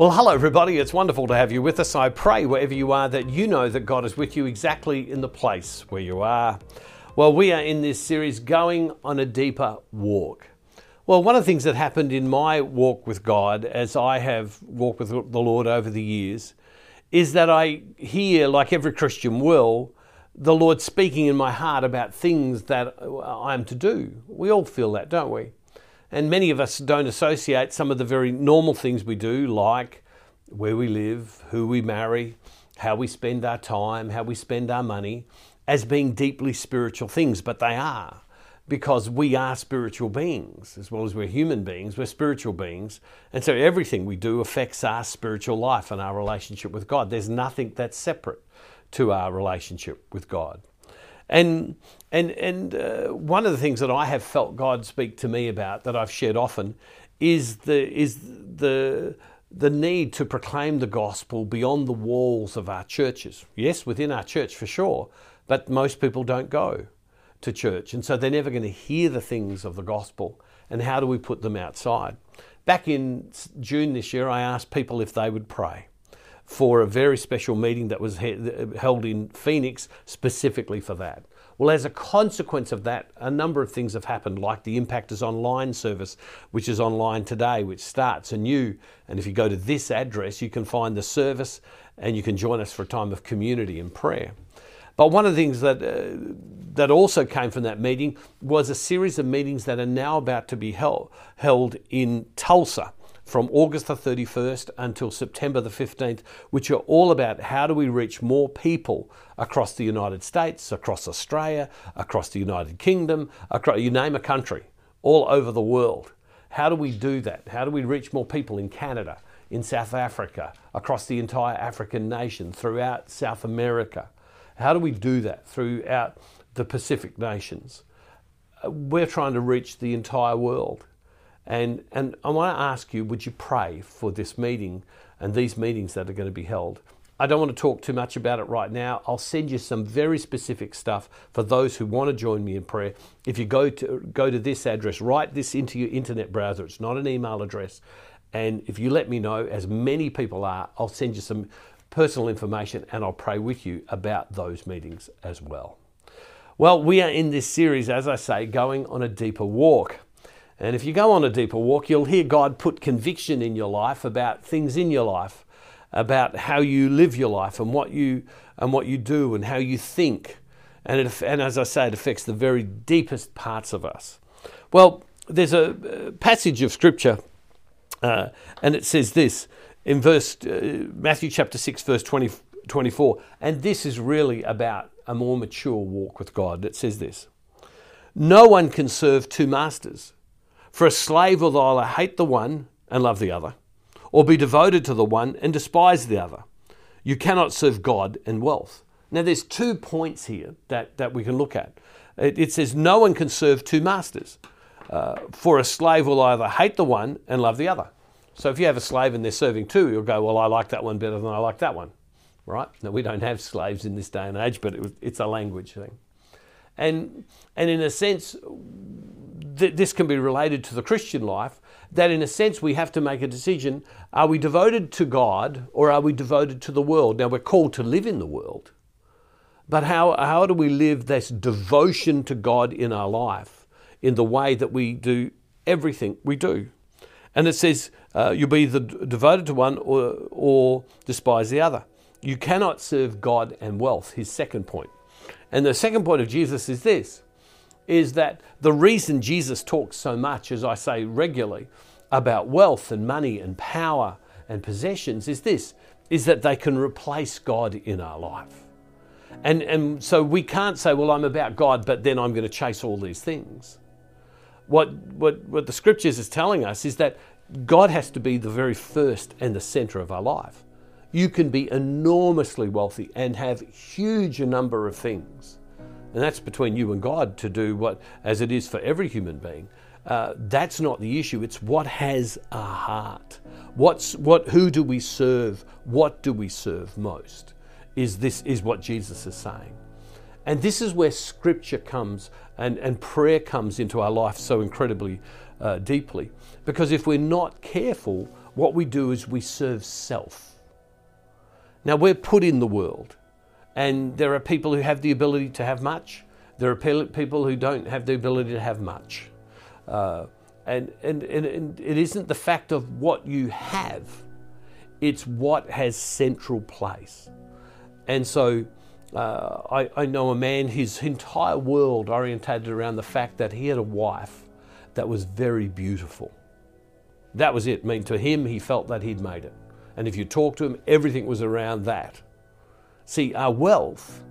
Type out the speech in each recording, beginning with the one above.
Well, hello, everybody. It's wonderful to have you with us. I pray wherever you are that you know that God is with you exactly in the place where you are. Well, we are in this series going on a deeper walk. Well, one of the things that happened in my walk with God as I have walked with the Lord over the years is that I hear, like every Christian will, the Lord speaking in my heart about things that I'm to do. We all feel that, don't we? And many of us don't associate some of the very normal things we do, like where we live, who we marry, how we spend our time, how we spend our money, as being deeply spiritual things, but they are. Because we are spiritual beings, as well as we're human beings, we're spiritual beings. And so everything we do affects our spiritual life and our relationship with God. There's nothing that's separate to our relationship with God. And and and uh, one of the things that I have felt God speak to me about that I've shared often is the is the the need to proclaim the gospel beyond the walls of our churches. Yes, within our church for sure, but most people don't go to church, and so they're never going to hear the things of the gospel. And how do we put them outside? Back in June this year, I asked people if they would pray for a very special meeting that was held in Phoenix specifically for that. Well, as a consequence of that, a number of things have happened, like the Impactors Online service, which is online today, which starts anew. And if you go to this address, you can find the service and you can join us for a time of community and prayer. But one of the things that, uh, that also came from that meeting was a series of meetings that are now about to be held, held in Tulsa from August the 31st until September the 15th, which are all about how do we reach more people across the United States, across Australia, across the United Kingdom, across, you name a country, all over the world. How do we do that? How do we reach more people in Canada, in South Africa, across the entire African nation, throughout South America? How do we do that throughout the Pacific nations? We're trying to reach the entire world. And, and I want to ask you would you pray for this meeting and these meetings that are going to be held? I don't want to talk too much about it right now. I'll send you some very specific stuff for those who want to join me in prayer. If you go to go to this address, write this into your internet browser. It's not an email address. And if you let me know, as many people are, I'll send you some personal information and I'll pray with you about those meetings as well. Well, we are in this series, as I say, going on a deeper walk. And if you go on a deeper walk, you'll hear God put conviction in your life about things in your life, about how you live your life and what you and what you do and how you think. And, it, and as I say, it affects the very deepest parts of us. Well, there's a passage of scripture, uh, and it says this in verse uh, Matthew chapter 6, verse 20, 24. And this is really about a more mature walk with God. It says this No one can serve two masters. For a slave will either hate the one and love the other, or be devoted to the one and despise the other. You cannot serve God and wealth. Now, there's two points here that, that we can look at. It, it says, No one can serve two masters. Uh, for a slave will either hate the one and love the other. So if you have a slave and they're serving two, you'll go, Well, I like that one better than I like that one. Right? Now, we don't have slaves in this day and age, but it, it's a language thing. And, and in a sense, th- this can be related to the Christian life, that in a sense we have to make a decision are we devoted to God or are we devoted to the world? Now, we're called to live in the world, but how, how do we live this devotion to God in our life in the way that we do everything we do? And it says uh, you'll be devoted to one or, or despise the other. You cannot serve God and wealth, his second point. And the second point of Jesus is this is that the reason Jesus talks so much, as I say regularly, about wealth and money and power and possessions is this is that they can replace God in our life. And, and so we can't say, well, I'm about God, but then I'm going to chase all these things. What, what, what the scriptures is telling us is that God has to be the very first and the center of our life. You can be enormously wealthy and have huge a number of things and that's between you and God to do what, as it is for every human being. Uh, that's not the issue. It's what has a heart. What's what? Who do we serve? What do we serve most? Is this is what Jesus is saying, and this is where Scripture comes and and prayer comes into our life so incredibly uh, deeply. Because if we're not careful, what we do is we serve self. Now, we're put in the world, and there are people who have the ability to have much, there are people who don't have the ability to have much. Uh, and, and, and, and it isn't the fact of what you have, it's what has central place. And so uh, I, I know a man, his entire world orientated around the fact that he had a wife that was very beautiful. That was it. I mean, to him, he felt that he'd made it. And if you talk to him, everything was around that. See, our wealth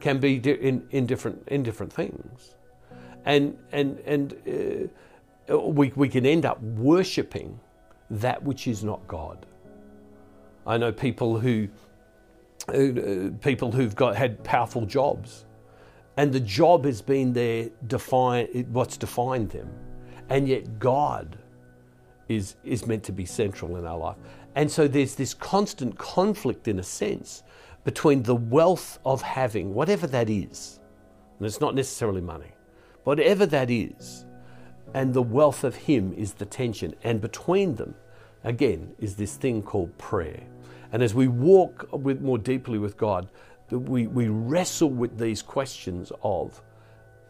can be in, in, different, in different things. And, and, and uh, we, we can end up worshipping that which is not God. I know people who, uh, people who've got had powerful jobs, and the job has been their define what's defined them, and yet God is is meant to be central in our life. And so there's this constant conflict, in a sense, between the wealth of having, whatever that is, and it's not necessarily money, whatever that is, and the wealth of Him is the tension. And between them, again, is this thing called prayer. And as we walk with, more deeply with God, we, we wrestle with these questions of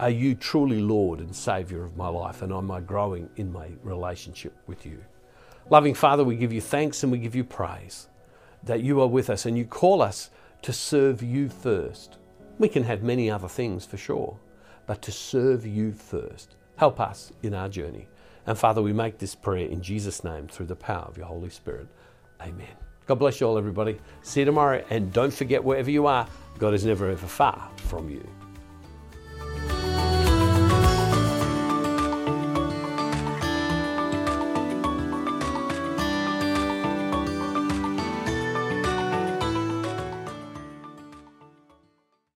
are you truly Lord and Saviour of my life? And am I growing in my relationship with you? Loving Father, we give you thanks and we give you praise that you are with us and you call us to serve you first. We can have many other things for sure, but to serve you first. Help us in our journey. And Father, we make this prayer in Jesus' name through the power of your Holy Spirit. Amen. God bless you all, everybody. See you tomorrow. And don't forget, wherever you are, God is never ever far from you.